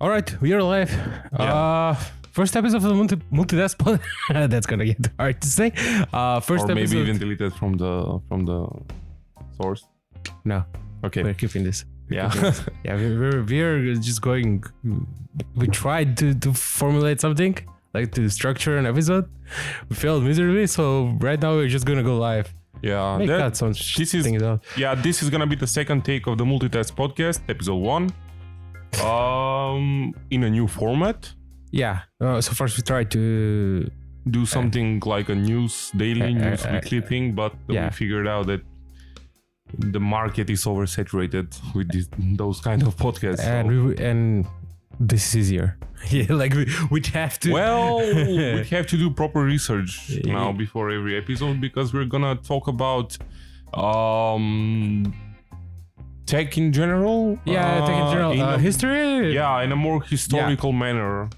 All right, we are live. Yeah. Uh, first episode of the multi multitask pod. That's gonna get hard to say. Uh, first or maybe episode. even deleted from the from the source. no, Okay. we're keeping this. Yeah. Yeah, we- we're we're just going. We tried to to formulate something like to structure an episode. We failed miserably, so right now we're just gonna go live. yeah. Make that- that some this is- yeah. This is gonna be the second take of the multitask podcast, episode one. Um, in a new format. Yeah. Uh, so first we tried to Do something like a news daily Uh, news uh, weekly thing, but yeah. we figured out that the market is oversaturated with this, those kind of podcasts. so- and we and this is easier. yeah, like we we have to. Well, we have to do proper research now before every episode because we're gonna talk about um tech in general. yeah, take in uh, general in uh, a- history. Yeah, in a more historical manner,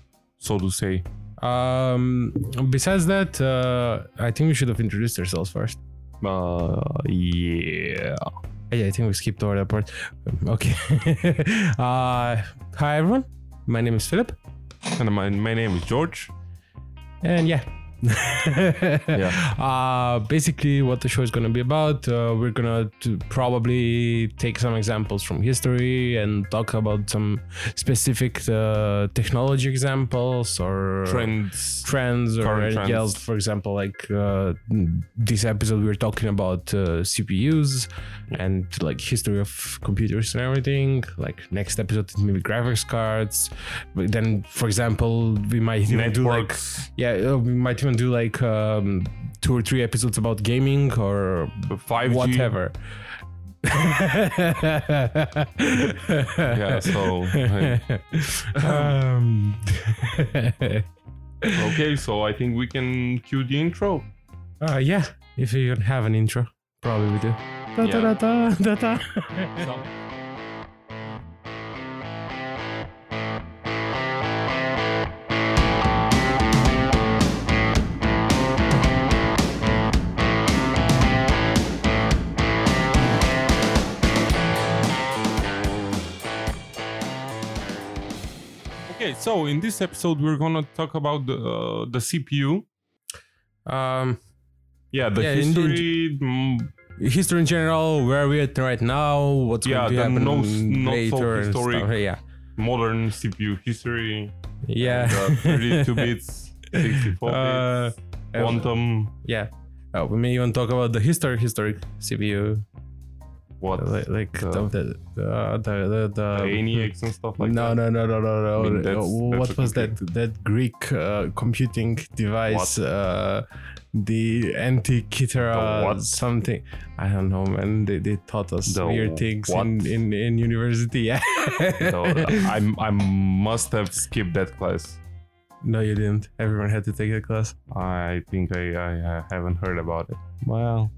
so to say. Um. Besides that, uh, I think we should have introduced ourselves first. Uh, yeah. Yeah, I think we skipped over that part. Okay. uh, hi everyone. My name is Philip, And my, my name is George. and yeah. Yeah. Uh, basically, what the show is going to be about, uh, we're going to probably take some examples from history and talk about some specific uh, technology examples or Trends. trends or anything else. For example, like uh, this episode, we're talking about uh, CPUs and like history of computers and everything. Like next episode, maybe graphics cards. But then, for example, we might even do like yeah, uh, we might even do like um, two or three episodes about gaming or 5G. whatever. Yeah, so, hey. um, Okay, so I think we can cue the intro. uh, yeah, if you have an intro, probably we do. Da, da, Yeah. da, da, da, da. Okay, so in this episode we're gonna talk about the uh, the CPU. Um, Yeah, the Yeah, history. mm, history in general, where we're at right now, what's Yeah, going to the happen no- not so historic. stuff. Yeah, modern CPU history. yeah. The 32 bits, 64 Uh, bits, quantum. yeah. Oh, we may even talk about the historic historic CPU, What? like, like The- the the the the, ENIACs and stuff like no, that. no, no, no, no, no. I mean, Uh, that's- what that's was that? That Greek uh, computing device? Uh, the Antikythera The what? something. I don't know, man. They, they taught us The weird things what? in, in in university. Yeah. So I I must have skipped that class. no, you didn't. Everyone had to take the class. I think I, I, I haven't heard about it. Well,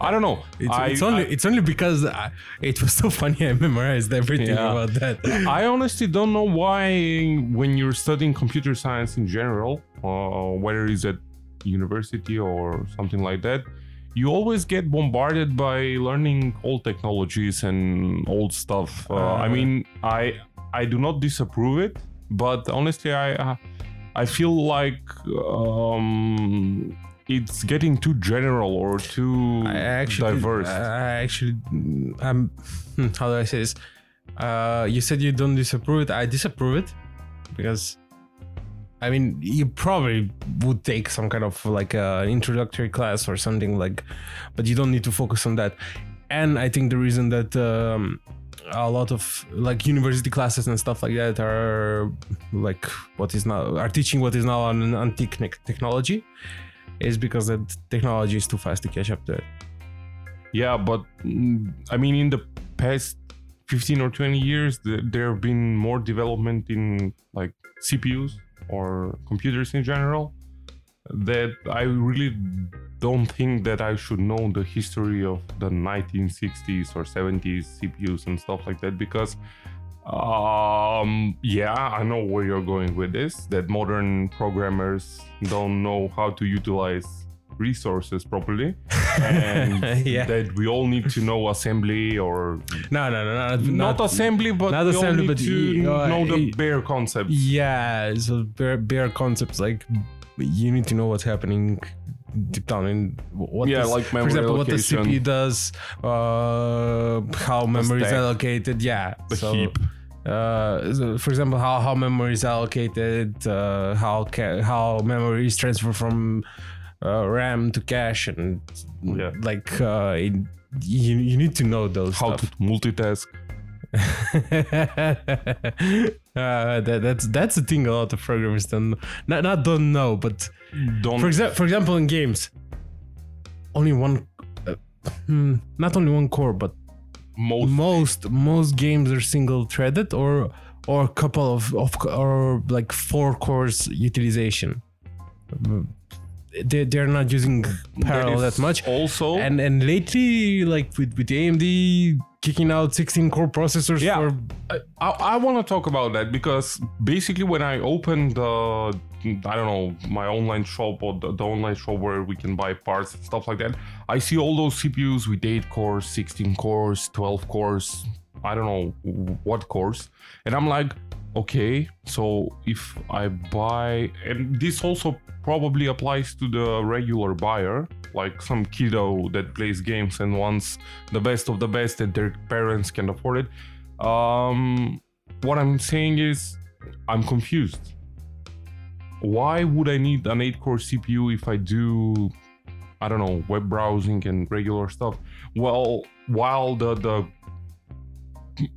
I don't know. It's, I, it's only I, it's only because I, it was so funny. I memorized everything Yeah. about that. I honestly don't know why, when you're studying computer science in general, uh, whether it's at university or something like that, you always get bombarded by learning old technologies and old stuff. Uh, I Uh. mean, I I do not disapprove it, but honestly, I uh, I feel like um, it's getting too general or too I actually diverse. I actually I'm hmm, how do I say this? Uh, you said you don't disapprove it. I disapprove it because I mean you probably would take some kind of like an introductory class or something like, but you don't need to focus on that. And I think the reason that um, a lot of like university classes and stuff like that are like what is now are teaching what is now an antique technology is because that technology is too fast to catch up to it. Yeah, but mm, I mean, in the past 15 or 20 years, there have been more development in like CPUs or computers in general that I really don't think that I should know the history of the 1960s or 70s CPUs and stuff like that because um yeah i know where you're going with this that modern programmers don't know how to utilize resources properly, and Yeah. that we all need to know assembly or No, no, no, not, not, assembly, but not we assembly, all need but to uh, know the bare concept. Yeah, so bare, bare concepts like you need to know what's happening deep down in what Yeah, this- like for memory example what the allocation. CPU does, uh, how memory is allocated. Yeah, the so, heap. Uh, so for example, how how memory is allocated, uh, how ca- how memory is transferred from uh, RAM to cache, and Yeah. like uh, it, you you need to know those How stuff. to multitask. uh, that, that's that's the thing a lot of programmers don't not not don't know, but Don't for example, for example, in games, only one, uh, hmm, not only one core, but most most most games are single threaded or or a couple of, of or like four cores utilization. They they're not using parallel that much. Also, And and lately, like with with AMD kicking out 16 core processors Yeah. for I, I, want to talk about that because basically when I opened the I don't know my online shop or the, the online shop where we can buy parts and stuff like that, I see all those CPUs with eight cores, 16 cores, 12 cores, I don't know what cores, and I'm like, okay, so if I buy, and this also probably applies to the regular buyer, like some kiddo that plays games and wants the best of the best that their parents can afford it. Um, what I'm saying is, I'm confused. Why would I need an 8 core CPU if I do, I don't know, web browsing and regular stuff? Well, while the, the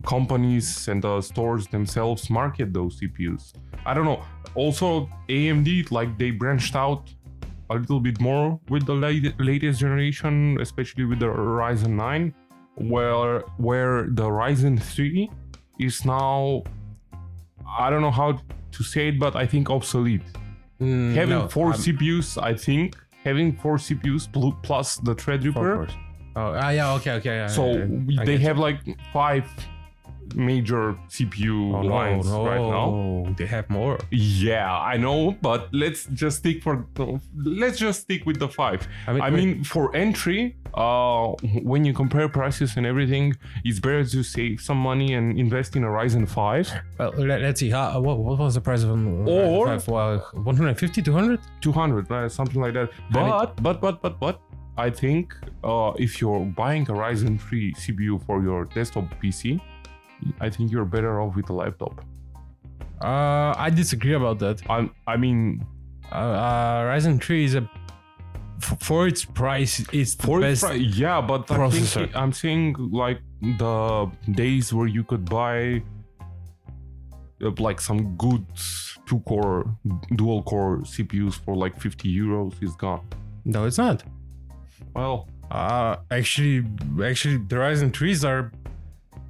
companies and the stores themselves market those CPUs. I don't know. Also, AMD, like they branched out a little bit more with the late, latest generation, especially with the Ryzen 9, where where the Ryzen 3 is now I don't know how to say it, but I think obsolete. Mm, having no, 4 I'm- CPUs, I think having four CPUs plus the Threadripper. Oh, ah, yeah, okay, okay. Yeah, So yeah, yeah. They have like five major CPU Oh, lines no, right now. They have more. Yeah, I know, but let's just stick for let's just stick with the five. I mean, I mean, for entry, uh, when you compare prices and everything, it's better to save some money and invest in a Ryzen 5. well, let, us see. How, what, what was the price of an Or- Ryzen 5? Well, 150, 200? 200 right, something like that but but but but but i think uh, if you're buying a ryzen 3 cpu for your desktop pc i think you're better off with a laptop Uh, I disagree about that. i i mean Uh, uh, Ryzen 3 is a f- for its price, it's the for best. pri- yeah but I processor. think i'm saying like the days where you could buy uh, like some good two core dual core cpus for like 50 euros is gone no, it's not. well Uh, actually, actually, the Ryzen 3s are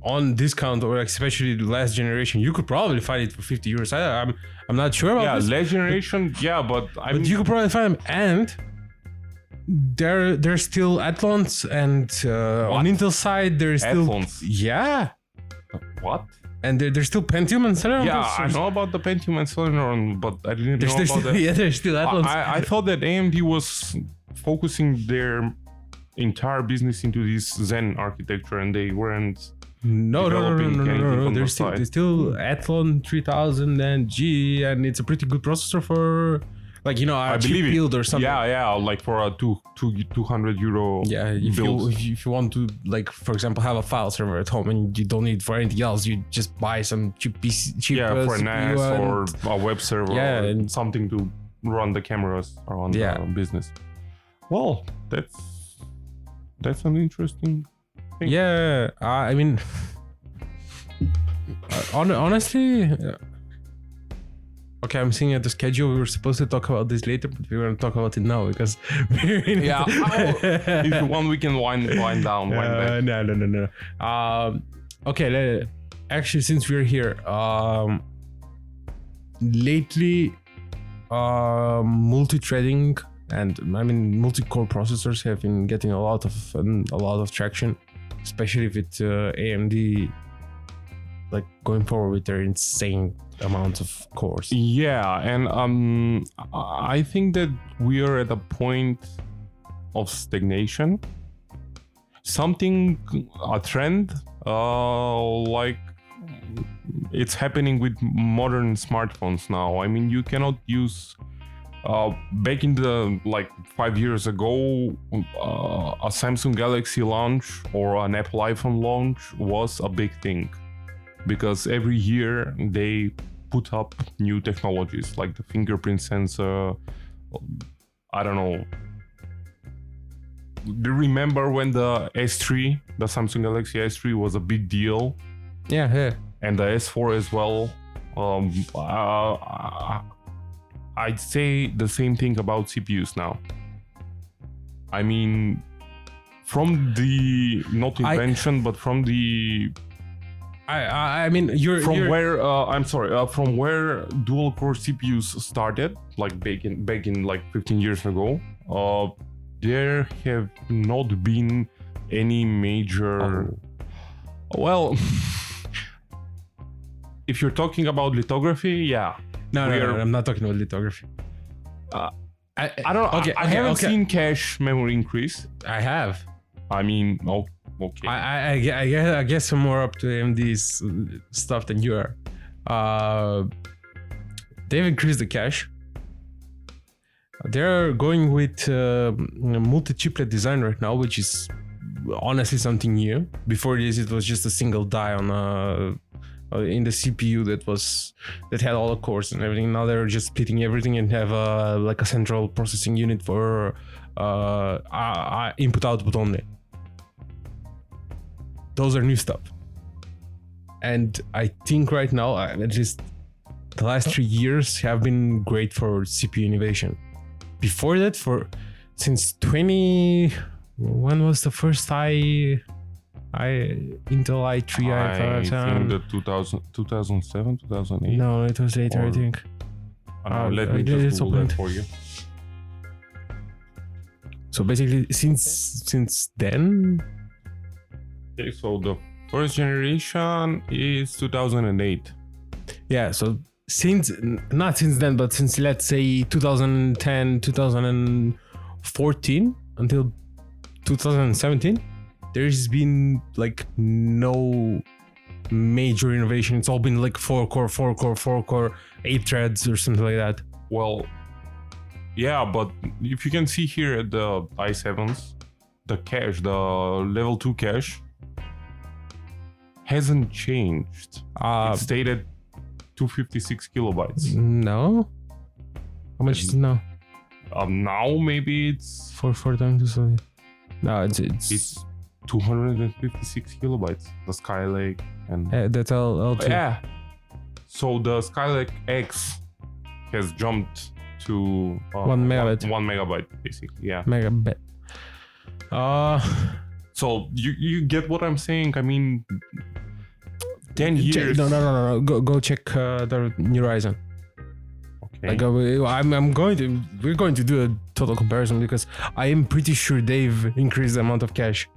on discount, or especially the last generation. You could probably find it for 50 euros. I, I'm, I'm not sure about yeah this. last generation yeah but i but mean you could probably find them and there there's still Athlons and uh, on Intel side there's still yeah what and there, there's still Pentium and Celeron Yeah, I know about the Pentium and Celeron, but I didn't There's, know about still, the. yeah there's still Athlons I, I thought that AMD was focusing their entire business into this Zen architecture, and they weren't. No no no no no no, no, no. from the there's still there's still Athlon 3000 and G and it's a pretty good processor for like you know a I believe it. build or something Yeah, yeah, like for a two, two, 200 euro. Yeah, if you, build. if you if you want to like for example have a file server at home and you don't need for anything else, you just buy some cheap PC, cheap yeah, uh, for an NAS or a web server, Yeah, or and- something to run the cameras around Yeah. the business. Well, that's that's an interesting. Thing. Yeah, I I mean, hon- honestly, okay, I'm seeing at the schedule. We were supposed to talk about this later, but we're going to talk about it now because we're in Yeah, if you want, we can wind wind down, wind Uh, no, no, no, no. Um, okay, le- actually, since we're here, um, lately, uh, multi-threading and I mean multi-core processors have been getting a lot of um, a lot of traction, especially with uh, AMD, like going forward with their insane amounts of cores. Yeah, and um, I think that we are at a point of stagnation. Something, a trend, uh, like it's happening with modern smartphones now. I mean, you cannot use. Uh, back in the like five years ago, uh, a Samsung Galaxy launch or an Apple iPhone launch was a big thing because every year they put up new technologies like the fingerprint sensor. I don't know. Do you remember when the S3, the Samsung Galaxy S3, was a big deal? Yeah, yeah. and the S4 as well. Um, uh, I'd say the same thing about CPUs now. I mean, from the not I- invention, but from the I I, I mean you're from you're, where uh, I'm sorry, uh, from where dual core CPUs started, like back in back in like 15 years ago. Uh, there have not been any major. Well, if you're talking about lithography, yeah, no, no, no, I'm not talking about lithography. Uh, I, I don't. Okay, I, I okay, haven't okay. seen cache memory increase. I have. I mean, oh, okay. I, I, I, I guess I guess I'm more up to AMD's stuff than you are. Uh, they've increased the cache. They're going with uh, multi-chiplet design right now, which is honestly something new. Before this, it was just a single die on a uh, in the CPU that was that had all the cores and everything. Now they're just splitting everything and have uh, like a central processing unit for uh, uh, uh, input output only those are new stuff. And I think right now, uh, at least the last three years have been great for CPU innovation. Before that, for since 20, when was the first i, i Intel i3, I i5? think the 2000, 2007, 2008. no, it was later, I think. Uh, uh, let uh, me just Google that for you. So basically, since since then, Okay, so the first generation is 2008. yeah. So since not since then, but since let's say 2010, 2014 until 2017, there's been like no major innovation. It's all been like four core, four core, four core, eight threads or something like that. Well, yeah, but if you can see here at the i7s, the cache, the level 2 cache, hasn't changed. Uh, it stayed at 256 kilobytes. no. How much is it now? Um, now maybe it's Four, four times. No, it's it's, it's 256 kilobytes. The Skylake and uh, that's all. all two. yeah. So the Skylake X has jumped to uh, One megabyte. One, megabyte, basically. Yeah. megabit. Uh, So you you get what I'm saying? I mean, ten years. no, no, no, no, no. Go, go check uh, the new Ryzen. Okay. Like, uh, I'm, I'm going to, we're going to do a total comparison because I am pretty sure they've increased the amount of cache,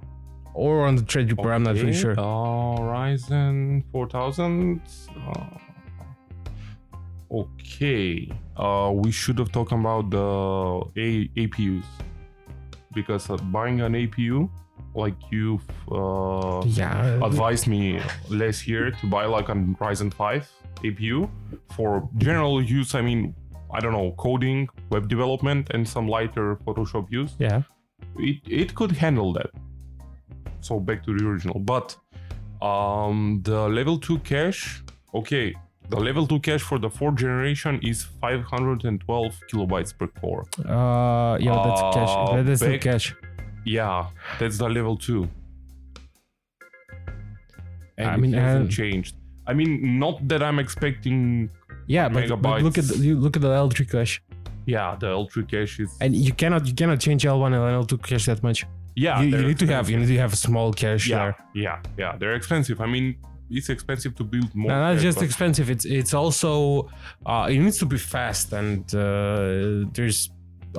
or on the Threadripper. I'm not really Okay, sure. Uh, Ryzen 4000. Uh, okay. Uh, we should have talked about the A- APUs because uh, buying an APU, like you've uh, Yeah. advised me last year to buy like a Ryzen 5 APU for general use. I mean, I don't know, coding, web development, and some lighter Photoshop use Yeah. it, it could handle that. So back to the original. But um, the level 2 cache, okay, the level 2 cache for the fourth generation is 512 kilobytes per core. Uh, yeah, that's Uh, cache. That- That's the cache. Yeah, that's the level 2. And I mean, it hasn't uh, changed. I mean, not that I'm expecting. Yeah, but, but look at the, you look at the L3 cache, Yeah, the L3 cache is. and you cannot you cannot change L1 and L2 cache that much. Yeah, you, you need to have you need to have a small cache Yeah, there. yeah, yeah. They're expensive. I mean, it's expensive to build more. No, not just expensive. It's it's also uh, it needs to be fast, and uh, there's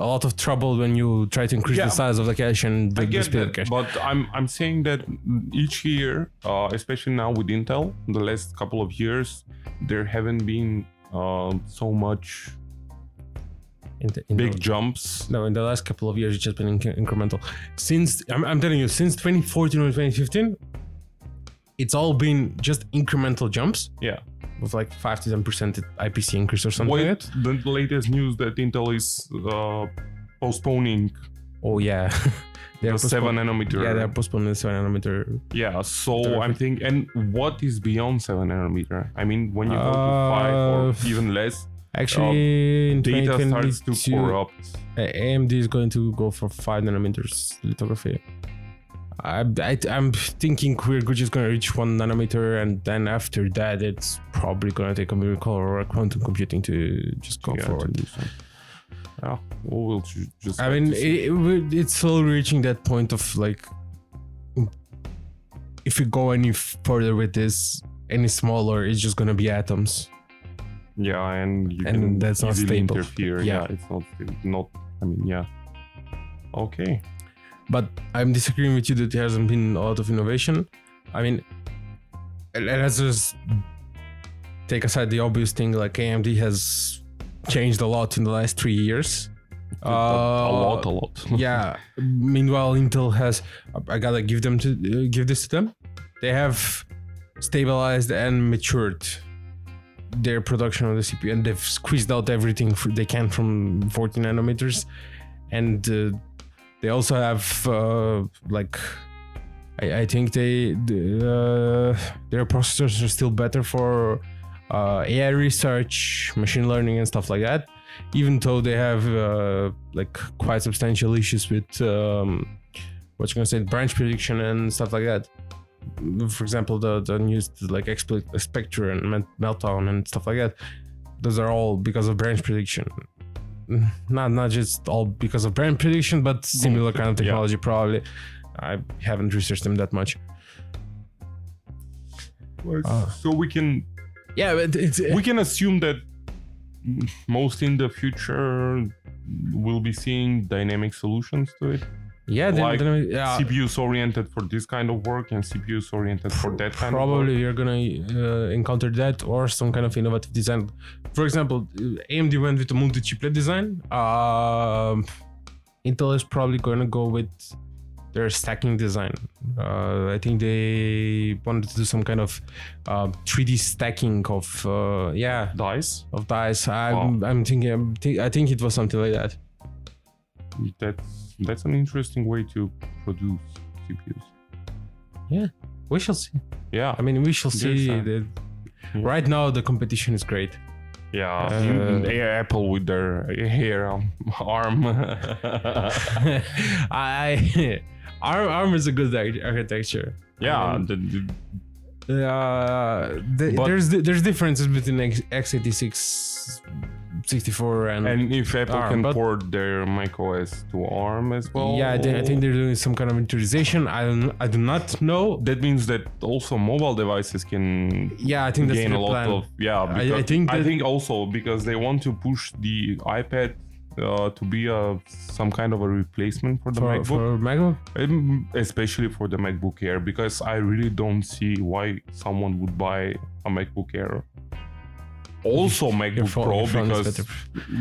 a lot of trouble when you try to increase Yeah. the size of the cache and the, the speed of that, cache. but I'm I'm saying that each year, uh, especially now with Intel, the last couple of years, there haven't been um, so much In the, in Big the, jumps. no, in the last couple of years, it's just been inc- incremental. Since I'm, I'm telling you, since 2014 or 2015, it's all been just incremental jumps Yeah. with like five to ten percent IPC increase or something. Wait, like the latest news that Intel is uh, postponing Oh yeah, they're the seven nanometer. Yeah, they're postponing the seven nanometer. Yeah, so I'm thinking, and what is beyond seven nanometer? I mean, when you go to five or Uh, even less, Actually, um, in data starts to 2022, corrupt. AMD is going to go for five nanometers lithography. I, I, I'm thinking we're just going to reach one nanometer, and then after that, it's probably going to take a miracle or a quantum computing to just go Yeah, forward. Yeah, well, we'll ju- just. I mean, it, it, it's slowly reaching that point of like, if we go any further with this, any smaller, it's just gonna be atoms. Yeah, and you and can that's not stable. interfere. Yeah. Yeah. it's not not. I mean, yeah. Okay. But I'm disagreeing with you that there hasn't been a lot of innovation. I mean, let- let's just take aside the obvious thing. Like AMD has changed a lot in the last three years. a, a lot, Uh, a lot. yeah. Meanwhile, Intel has. I gotta give them to uh, give this to them. They have stabilized and matured their production of the CPU, and they've squeezed out everything they can from 14 nanometers, and uh, they also have uh, like. I, I think they, the, uh, their processors are still better for uh, AI research, machine learning, and stuff like that even though they have uh, like quite substantial issues with um, what you gonna say branch prediction and stuff like that. For example, the the news like exploit Spectre and Meltdown and stuff like that. Those are all because of branch prediction. Not not just all because of branch prediction, but similar kind of yeah. technology probably. I haven't researched them that much. Uh. so we can Yeah, but it's we can assume that most in the future we'll be seeing dynamic solutions to it. Yeah, then, like then, yeah. CPUs oriented for this kind of work and CPUs oriented for that kind of probably you're gonna uh, encounter that or some kind of innovative design. For example uh, amd went with a multi-chiplet design. Um, intel is probably gonna go with their stacking design. Uh, i think they wanted to do some kind of uh, 3d stacking of uh, yeah. Dice. of dice. I'm, I'm thinking I'm thi- i think it was something like that. That's that's an interesting way to produce CPUs. Yeah, we shall see Yeah. i mean we shall see the, right now the competition is great Yeah, Uh, Apple with their um, arm. I ARM ARM is a good architecture. yeah, Um, the, the, Uh, the- there's there's differences between X- x86 64 and, and if Apple ARM, can port their macOS to ARM as well, yeah, I think, I think they're doing some kind of winterization. I don't I do not know. that means that also mobile devices can Yeah, I think that's gain a lot plan. of yeah. I- I I, think that- think also because they want to push the iPad uh, to be a some kind of a replacement for the for, MacBook. for MacBook. Um, especially for the MacBook Air, because I really don't see why someone would buy a MacBook Air. Also, MacBook phone- Pro your phone is because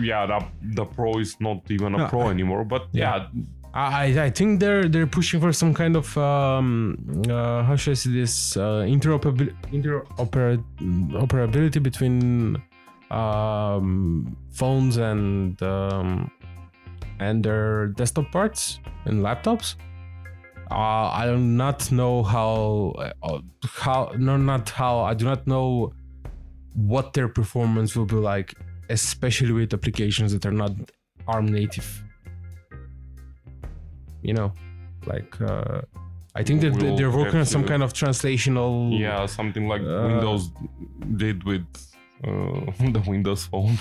yeah, the, the Pro is not even a No, Pro I- anymore. But Yeah. yeah, I I think they're they're pushing for some kind of um uh, how should I say this uh, interoperabil- interopera- interoperability between um phones and um and their desktop parts and laptops. Uh, I do not know how uh, how no not how I do not know what their performance will be like, especially with applications that are not ARM native you know like uh i think that We'll they're working on some kind of translational yeah, something like Uh, Windows did with uh, the Windows Phone.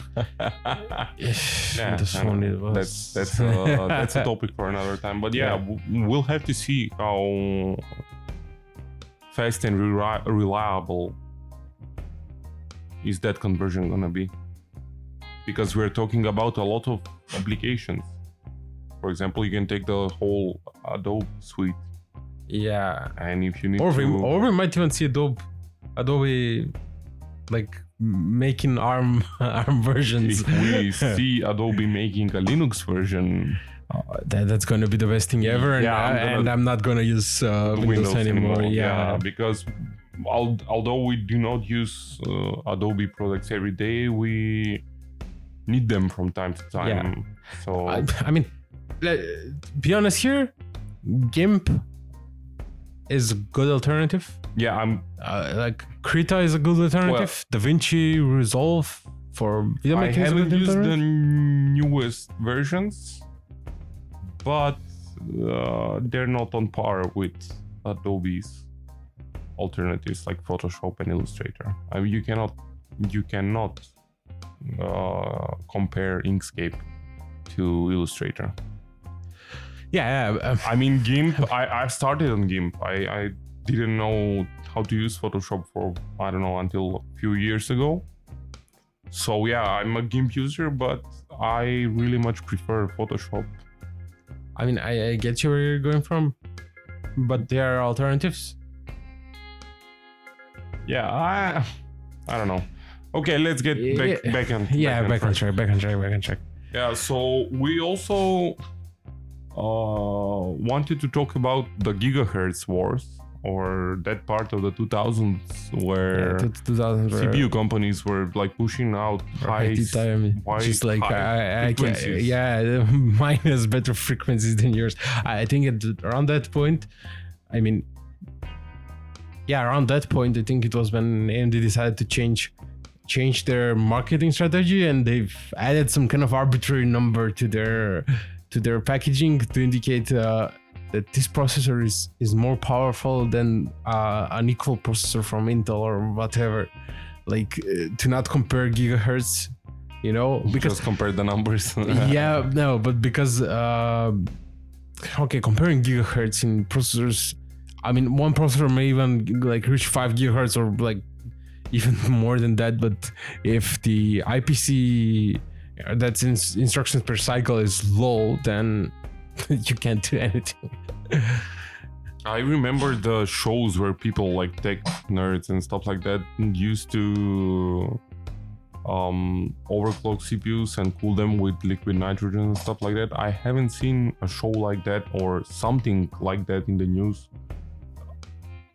yeah, this I know. one it was That's that's uh, that's a topic for another time. But yeah, Yeah. w- we'll have to see how fast and reli- reliable is that conversion gonna be. Because we're talking about a lot of applications. For example, you can take the whole Adobe suite, yeah and if you need or we, to, or we might even see adobe adobe like making ARM ARM versions. If we see Adobe making a Linux version, Uh, that, that's going to be the best thing ever, and, Yeah, I'm gonna- and I'm not going to use uh, Windows, anymore. Yeah. because al- although we do not use uh, Adobe products every day, we need them from time to time. Yeah. So I, I mean, le- be honest here, GIMP is a good alternative. yeah, I'm Uh, like Krita is a good alternative. DaVinci Resolve for video I making is a haven't used the newest versions, but uh, they're not on par with Adobe's alternatives like Photoshop and Illustrator. I mean, you cannot you cannot uh, compare Inkscape to Illustrator. Yeah, yeah. um, I mean, GIMP. I, I started on GIMP. I, I didn't know how to use Photoshop for I don't know until a few years ago. So yeah, I'm a GIMP user, but I really much prefer Photoshop. I mean, I, I get you where you're going from, but there are alternatives. Yeah, I I don't know. Okay, let's get back Yeah. back on Yeah, back, on track. back on track, back on track. Yeah, so we also Uh, wanted to talk about the gigahertz wars or that part of the 2000s where Yeah, two- 2000 were- CPU companies were like pushing out high, high- just like high I, I can, yeah, mine has better frequencies than yours. I think at around that point, I mean, yeah, around that point, I think it was when AMD decided to change change their marketing strategy and they've added some kind of arbitrary number to their to their packaging to indicate uh, that this processor is is more powerful than uh, an equal processor from Intel or whatever. Like uh, to not compare gigahertz, you know, because just compare the numbers. yeah, no, but because uh, okay, comparing gigahertz in processors, I mean, one processor may even like reach five gigahertz or like even more than that. But if the IPC that's in instructions per cycle is low, then you can't do anything. I remember the shows where people like tech nerds and stuff like that used to um overclock CPUs and cool them with liquid nitrogen and stuff like that. I haven't seen a show like that or something like that in the news.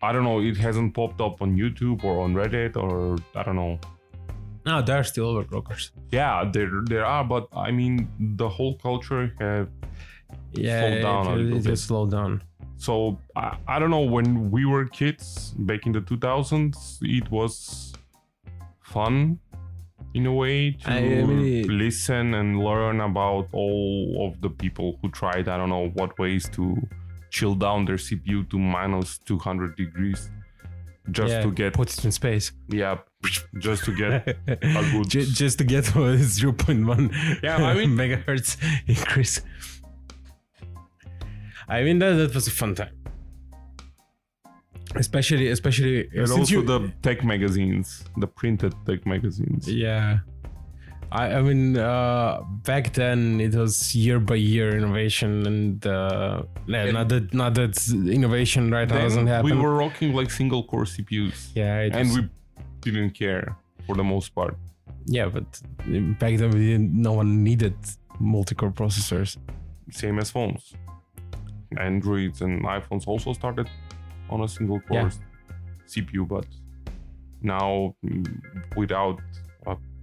I don't know, it hasn't popped up on YouTube or on Reddit or I don't know. No, there are still overclockers. Yeah, there there are, but I mean the whole culture have Yeah, Slow down a it, little it bit. just slow down. So I, I don't know when we were kids back in the 2000s, it was fun in a way to really- listen and learn about all of the people who tried I don't know what ways to chill down their CPU to minus 200 degrees just yeah, to get put it in space. yeah just to get a good Ju- just to get what is 0.1 Yeah, I mean- megahertz increase. I mean that, that was a fun time. Especially especially and since also you- the tech magazines the printed tech magazines yeah. I, I mean uh back then it was year by year innovation and uh yeah, not that not that innovation right now doesn't happen. we were rocking like single core CPUs yeah, and was- we didn't care for the most part. yeah, but back then we didn't, no one needed multi-core processors. Same as phones. Androids and iPhones also started on a single core Yeah. CPU, but now mm, without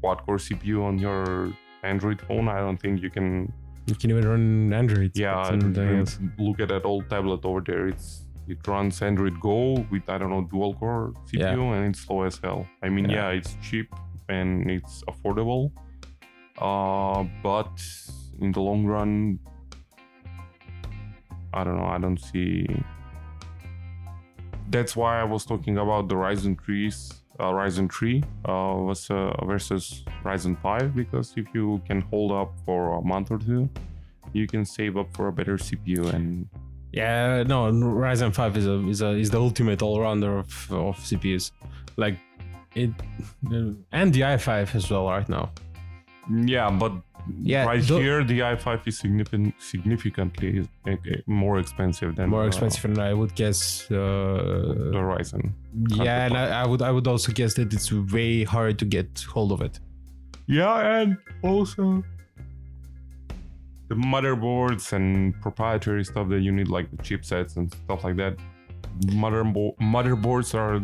quad core CPU on your Android phone, I don't think you can. You can even run Android. Yeah, and, and look at that old tablet over there. It's it runs Android Go with I don't know dual core CPU and it's slow as hell. I mean, Yeah. yeah, it's cheap and it's affordable, uh, but in the long run, I don't know. I don't see. That's why I was talking about the Ryzen 3s, uh, Ryzen 3 uh, was, uh, versus Ryzen 5 because if you can hold up for a month or two, you can save up for a better CPU and yeah, no, Ryzen 5 is a is a is the ultimate all-rounder of, of CPUs. Like it and the i5 as well right now. Yeah, but Yeah, right here the i5 is significant, significantly uh, uh, more expensive than more uh, expensive, and I would guess. the Uh, Ryzen. yeah, and I, I would I would also guess that it's way hard to get hold of it. Yeah, and also the motherboards and proprietary stuff that you need, like the chipsets and stuff like that. Motherbo- motherboards are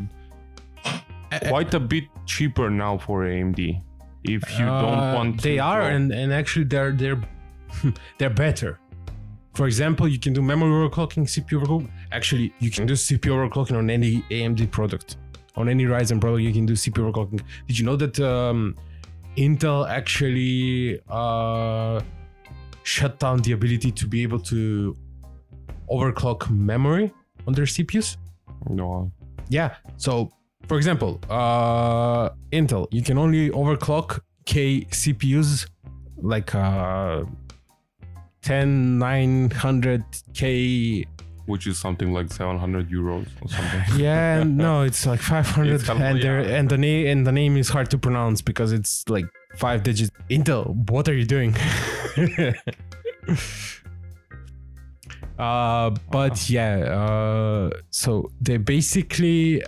quite a bit cheaper now for AMD. If you don't Uh, want, they to are, go- and and actually they're they're they're better. For example, you can do memory overclocking, CPU overclocking. Actually, you can do CPU overclocking on any AMD product, on any Ryzen product. You can do CPU overclocking. Did you know that um, Intel actually uh, shut down the ability to be able to overclock memory on their CPUs? no, Yeah. So, for example, uh, Intel, you can only overclock K CPUs like uh, 10, 900K. which is something like 700 euros or something. Yeah, no, it's like 500, It's and yeah. and the name and the name is hard to pronounce because it's like five digits. Intel, what are you doing? uh, but yeah, uh, so they basically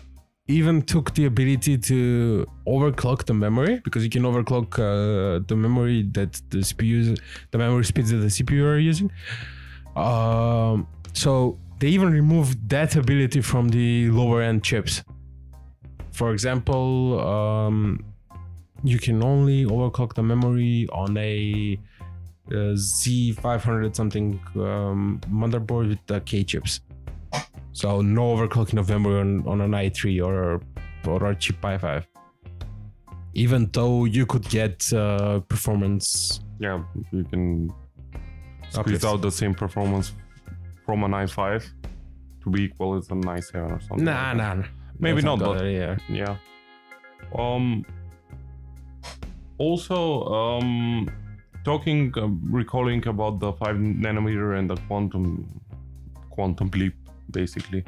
even took the ability to overclock the memory because you can overclock uh, the memory that the CPU, the memory speeds that the CPU are using. Um, so they even removed that ability from the lower end chips. For example, um, you can only overclock the memory on a, uh Z500 something um, motherboard with the K chips. So no overclocking of memory on, on an i3 or or a cheap i5. Even though you could get uh, performance. yeah, you can squeeze out the same performance from an i5 to be equal as an i7 or something. Nah, like nah. nah. Maybe not, but yeah. yeah um also um talking uh, recalling about the 5 nanometer and the quantum quantum leap basically.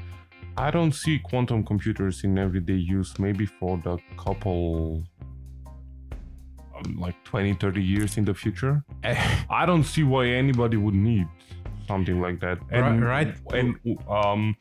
I don't see quantum computers in everyday use maybe for the couple um, like 20 30 years in the future. I don't see why anybody would need something like that. And Right- and um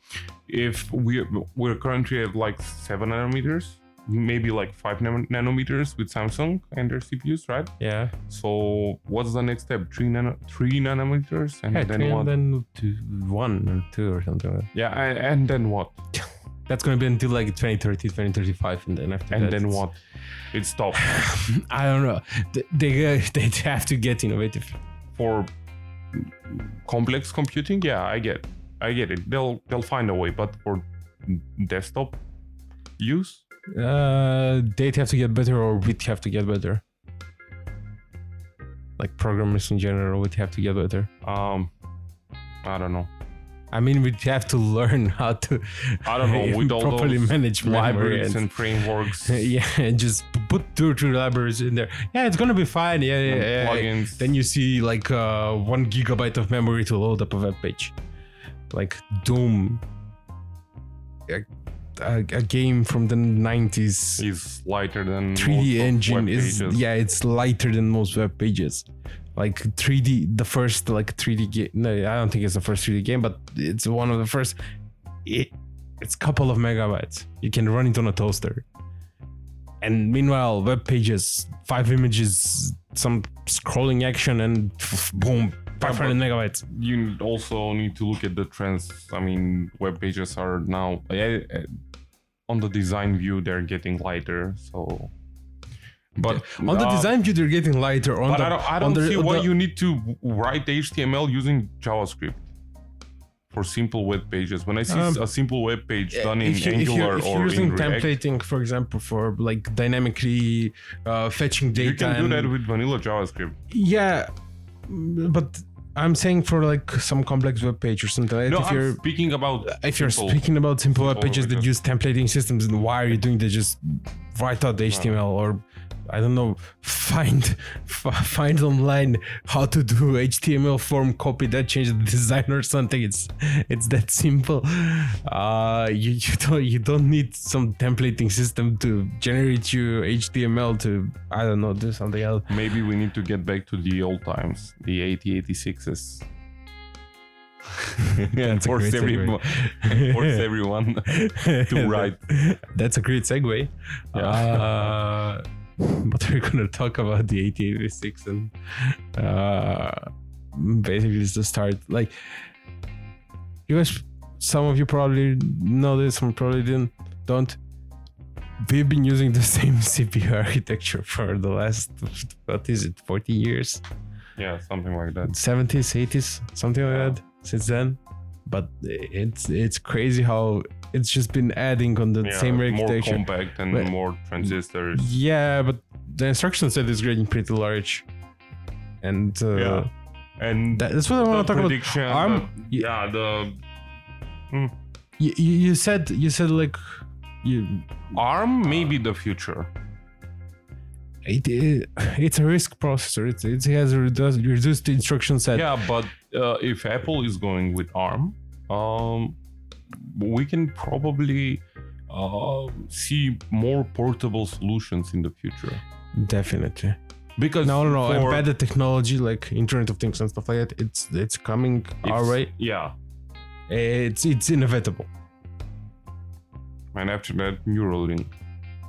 if we're we're currently at like seven nanometers maybe like five nan- nanometers with samsung and their cpus right? Yeah. so what's the next step? Three nano three nanometers and Yeah, then what and then two, one or two or something. Like yeah and, and then what? That's going to be until like 2030, 2035, and then after and that, then it's- what? It stops. I don't know. They they, they have to get innovative. for complex computing? Yeah i get i get it. They'll they'll find a way but for desktop use Uh, they'd have to get better, or we'd have to get better. Like programmers in general would have to get better. um i don't know I mean, we'd have to learn how to I don't know, with all properly those manage libraries and, and frameworks yeah, and just put two or three libraries in there. Yeah, it's gonna be fine. Yeah, yeah, yeah. plugins Then you see like uh, one gigabyte of memory to load up a web page, like Doom, a, a, a game from the 90s. is lighter than 3D most engine is yeah, it's lighter than most web pages. Like 3D, the first like 3D game. No, I don't think it's the first 3D game, but it's one of the first. It, it's a couple of megabytes. You can run it on a toaster. And meanwhile, web pages, five images, some scrolling action, and boom, 500 megabytes. you also need to look at the trends. I mean, web pages are now on the design view they're getting lighter. So, but On the uh, design view, they're getting lighter. On but the, I don't, I don't the- see why the- you need to write HTML using JavaScript for simple web pages. When I see Um, a simple web page done in if, you, if, Angular you're, if you're or using in React, templating, for example, for like dynamically uh, fetching data, you can do and- that with vanilla JavaScript. yeah, but I'm saying for like some complex web page or something. No, if I'm you're speaking about if you're speaking about simple web pages that use templating systems, then why are you doing that? Just write out the HTML or I don't know, find f- find online how to do HTML form, copy that, change the design or something. It's it's that simple. Uh, you you don't you don't need some templating system to generate you HTML to I don't know do something else. Maybe we need to get back to the old times, the 8086s. and force, everyone, segue. force everyone to write. That's a great segue. Yeah. Uh, but we're gonna talk about the 8086 and uh, basically it's the start. Like you guys, some of you probably know this, some probably didn't. Don't. We've been using the same CPU architecture for the last what is it, 40 years, Yeah, something like that. 70s, 80s, something like that. Since then, but it's it's crazy how it's just been adding on the Yeah, same more architecture. compact and But- more transistors. Yeah, but the instruction set is getting pretty large, and uh, Yeah. And that- that's what I want to talk about. ARM- the- yeah, the You, you you said you said like you ARM may be the future. It, it it's a RISC processor. It, it has a reduced, reduced instruction set. Yeah, but uh, if Apple is going with ARM, um, we can probably uh, see more portable solutions in the future. Definitely. Because No, no, no. Embedded technology like Internet of Things and stuff like that. It's it's coming our way. Yeah, It's it's inevitable. and after that, Neuralink.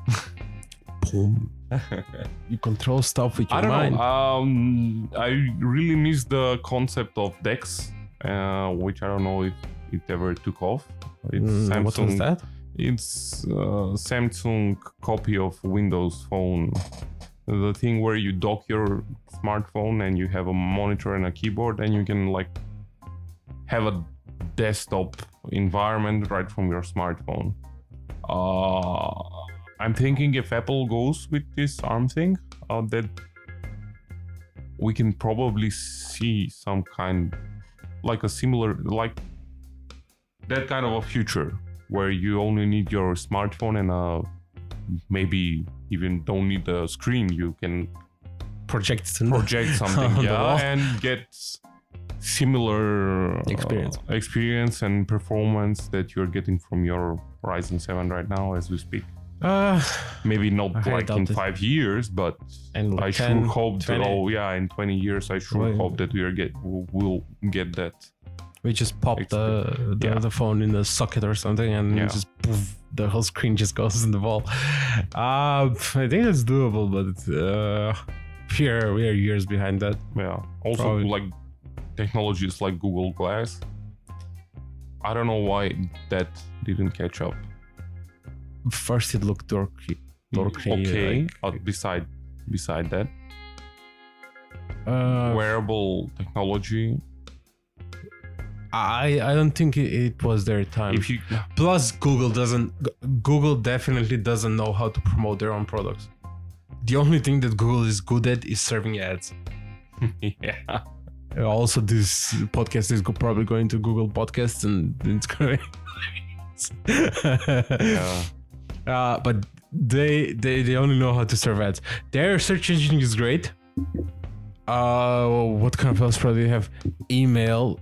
Boom. You control stuff with your I don't mind. know. Um, I really miss the concept of DeX, uh, which I don't know if it ever took off. It's Mm, what was that? It's uh, Samsung copy of Windows Phone. The thing where you dock your smartphone and you have a monitor and a keyboard, and you can like have a desktop environment right from your smartphone. Uh, I'm thinking if Apple goes with this ARM thing, uh, that we can probably see some kind, like a similar, like that kind of a future where you only need your smartphone and uh, maybe even don't need the screen. You can Project project something, yeah, and get similar uh, Experience. experience and performance that you're getting from your Ryzen 7 right now as we speak. Uh, Maybe not I like in doubt it. five years, but and I 10, sure hope 20. that. Oh yeah, in 20 years, I sure Well, hope that we are get we'll get that. we just pop the the, Yeah. the phone in the socket or something and Yeah. just poof, the whole screen just goes in the wall uh i think it's doable but uh here we are years behind that Yeah. Also, Probably. like technologies like Google Glass. I don't know why that didn't catch up. First it looked dorky dorky okay, like, but beside beside that, uh, wearable technology. i i don't think it, it was their time. If you plus google doesn't google definitely doesn't know how to promote their own products. The only thing that google is good at is serving ads. Yeah, Uh, also this podcast is probably going to google podcasts and it's going yeah, uh, but they, they they only know how to serve ads their search engine is great uh what kind of else do probably have email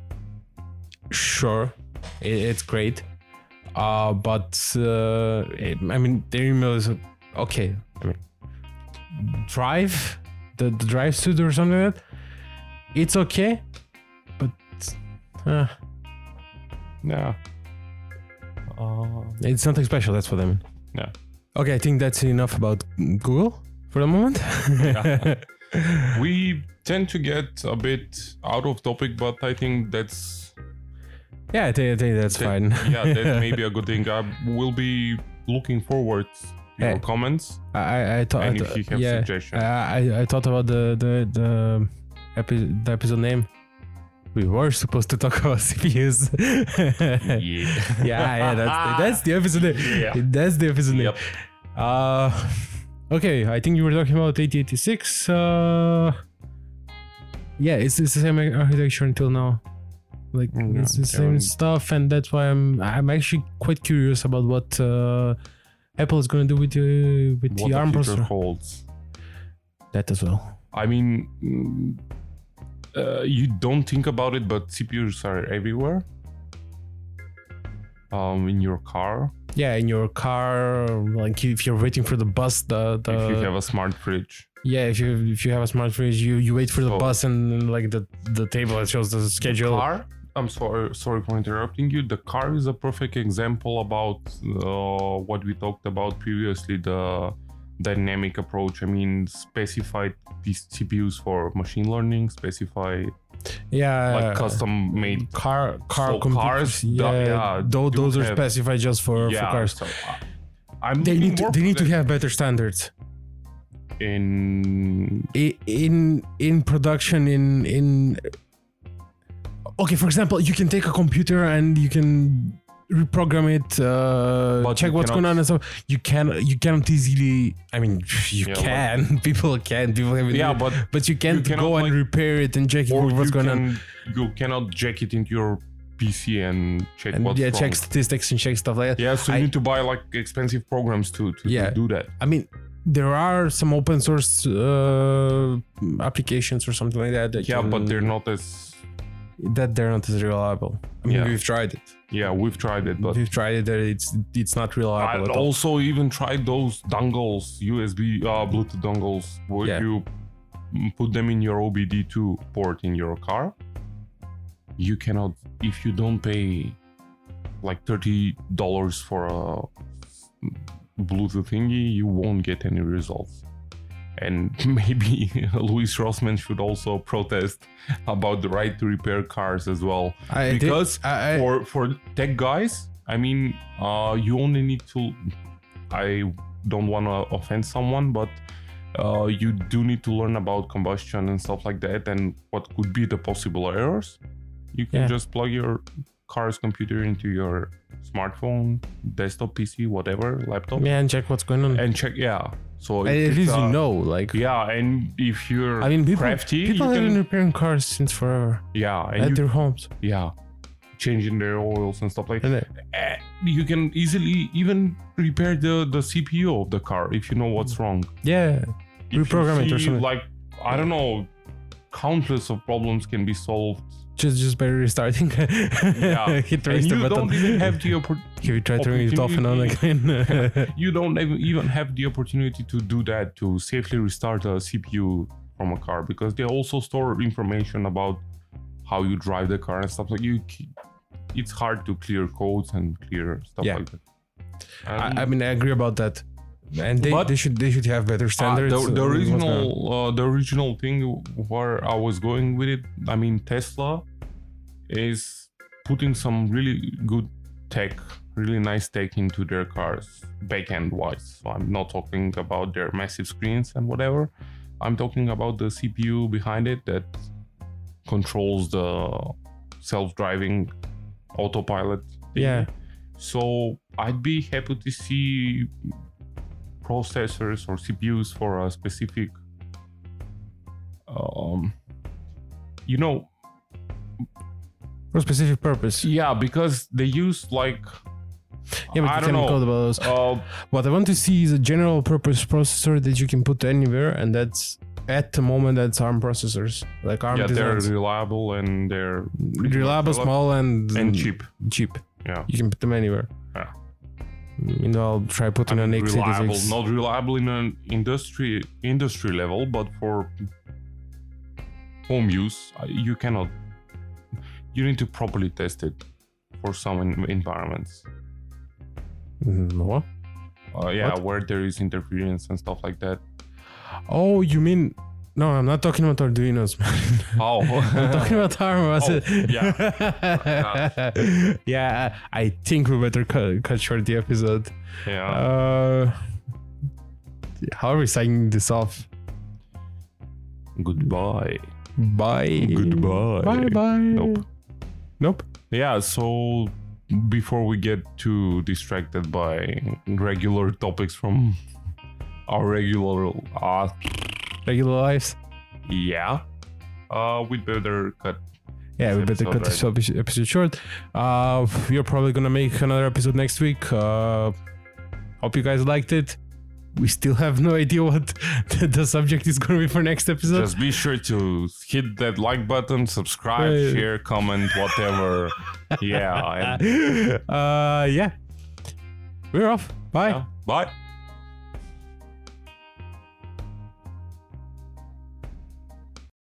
sure it, it's great uh but uh it- i mean their email is okay i mean drive the, the drive suite or something like that it's okay but uh, yeah. Uh, It's nothing special. That's what I mean. Yeah. Okay, I think that's enough about Google for the moment. we tend to get a bit out of topic, but I think that's yeah, I think, I think that's that- fine. yeah, that may be a good thing. I will be looking forward to your comments I I, thought. and if you have yeah, suggestions. I, I I thought about the the the, epi- the episode name. We were supposed to talk about CPUs. yeah. yeah, yeah, that's the, that's the episode. Yeah. That's the episode. Yep. Uh, okay, I think you were talking about 8086. Uh, yeah, it's, it's the same architecture until now. Like Mm, yeah, it's the same and- stuff, and that's why I'm I'm actually quite curious about what uh, Apple is going to do with the with What the ARM the processor. holds. That as well. I mean, mm, uh, you don't think about it, but CPUs are everywhere. Um, in your car, Yeah, in your car, like if you're waiting for the bus, the the if you have a smart fridge. yeah, if you if you have a smart fridge, you you wait for the bus and like the the table that shows the schedule. car i'm sorry sorry for interrupting you the car is a perfect example about uh, what we talked about previously the dynamic approach i mean specified these cpus for machine learning specify Yeah, like custom made car car So cars, yeah, yeah, those are have- specified just for, for cars. so, uh, i'm They need to, they need to have better standards in in in production in in. Okay, for example, you can take a computer and you can reprogram it, uh, check you what's going on, and so you can you can't easily. I mean, you Yeah, can. People can. People have yeah but but you can't cannot, go and like- repair it and check or what's you going on. you cannot jack it into your pc and check And what's yeah, wrong. check statistics and check stuff like that. Yeah, so you I- need to buy like expensive programs to, to, to do that. I mean, there are some open source uh, applications or something like that. that Yeah, but they're not as that they're not as reliable. I mean, Yeah. we've tried it. yeah, we've tried it, but we've tried it. That it's it's not I reliable all. also even tried those dongles, USB uh, Bluetooth dongles, where Yeah. you put them in your OBD2 port in your car. You cannot if you don't pay like thirty dollars for a Bluetooth thingy, you won't get any results. And maybe Louis Rossman should also protest about the right to repair cars as well. I did- because I, I, for for tech guys i mean uh you only need to i don't want to offend someone but uh you do need to learn about combustion and stuff like that and what could be the possible errors you can Yeah. just plug your car's computer into your smartphone desktop pc whatever laptop yeah, and check what's going on. and check yeah so at least you know, like. yeah and if you're I mean, people, crafty people you have been repairing cars since forever yeah and at you, their homes. yeah changing their oils and stuff like uh, eh, you can easily even repair the the CPU of the car if you know what's wrong. yeah, If you Reprogram it or something. Like I don't know, countless of problems can be solved. just just by restarting. Yeah, Hit the and you button. don't even have the oppor- Have you tried turning it off and on again? you don't ev- even have the opportunity to do that to safely restart a CPU from a car because they also store information about how you drive the car and stuff like you. It's hard to clear codes and clear stuff Yeah. like that. I, I mean, I agree about that. And they, But- they should they should have better Uh, standards. the, the uh, going on. original, uh, the original thing where I was going with it, I mean, Tesla is putting some really good tech, really nice tech into their cars, backend wise. So I'm not talking about their massive screens and whatever. I'm talking about the CPU behind it that controls the self-driving autopilot. thing. Yeah. So I'd be happy to see processors or CPUs for a specific, um, you know, for a specific purpose. yeah, because they use like Yeah, but I you don't can know. code about those. Uh, What I want to see is a general purpose processor that you can put anywhere, and that's at the moment that's ARM processors, like ARM yeah, they're reliable and they're pretty reliable, small, and and cheap. Cheap. Yeah. You can put them anywhere. You know, I'll try putting I an mean, reliable, x86. not reliable in an industry industry level, but for home use, you cannot. You need to properly test it for some en- environments. What? Uh, yeah, What? where there is interference and stuff like that. Oh, you mean? No, I'm not talking about Arduino's, man. Oh, I'm talking about ARM. Oh, it? yeah. yeah, I think we better cut, cut short the episode. yeah. Uh, how are we signing this off? Goodbye. Bye. Goodbye. Bye bye. Nope. Nope. Yeah. So before we get too distracted by regular topics from our regular uh, Regular lives. yeah, uh, we'd better cut. Yeah, we better cut episode this epi- episode short. Uh, we're probably gonna make another episode next week. Uh, hope you guys liked it. we still have no idea what the, subject is going to be for next episode. Just be sure to hit that like button, subscribe, Right. share, comment, whatever. yeah. And, uh, yeah. We're off. Bye. yeah. Bye.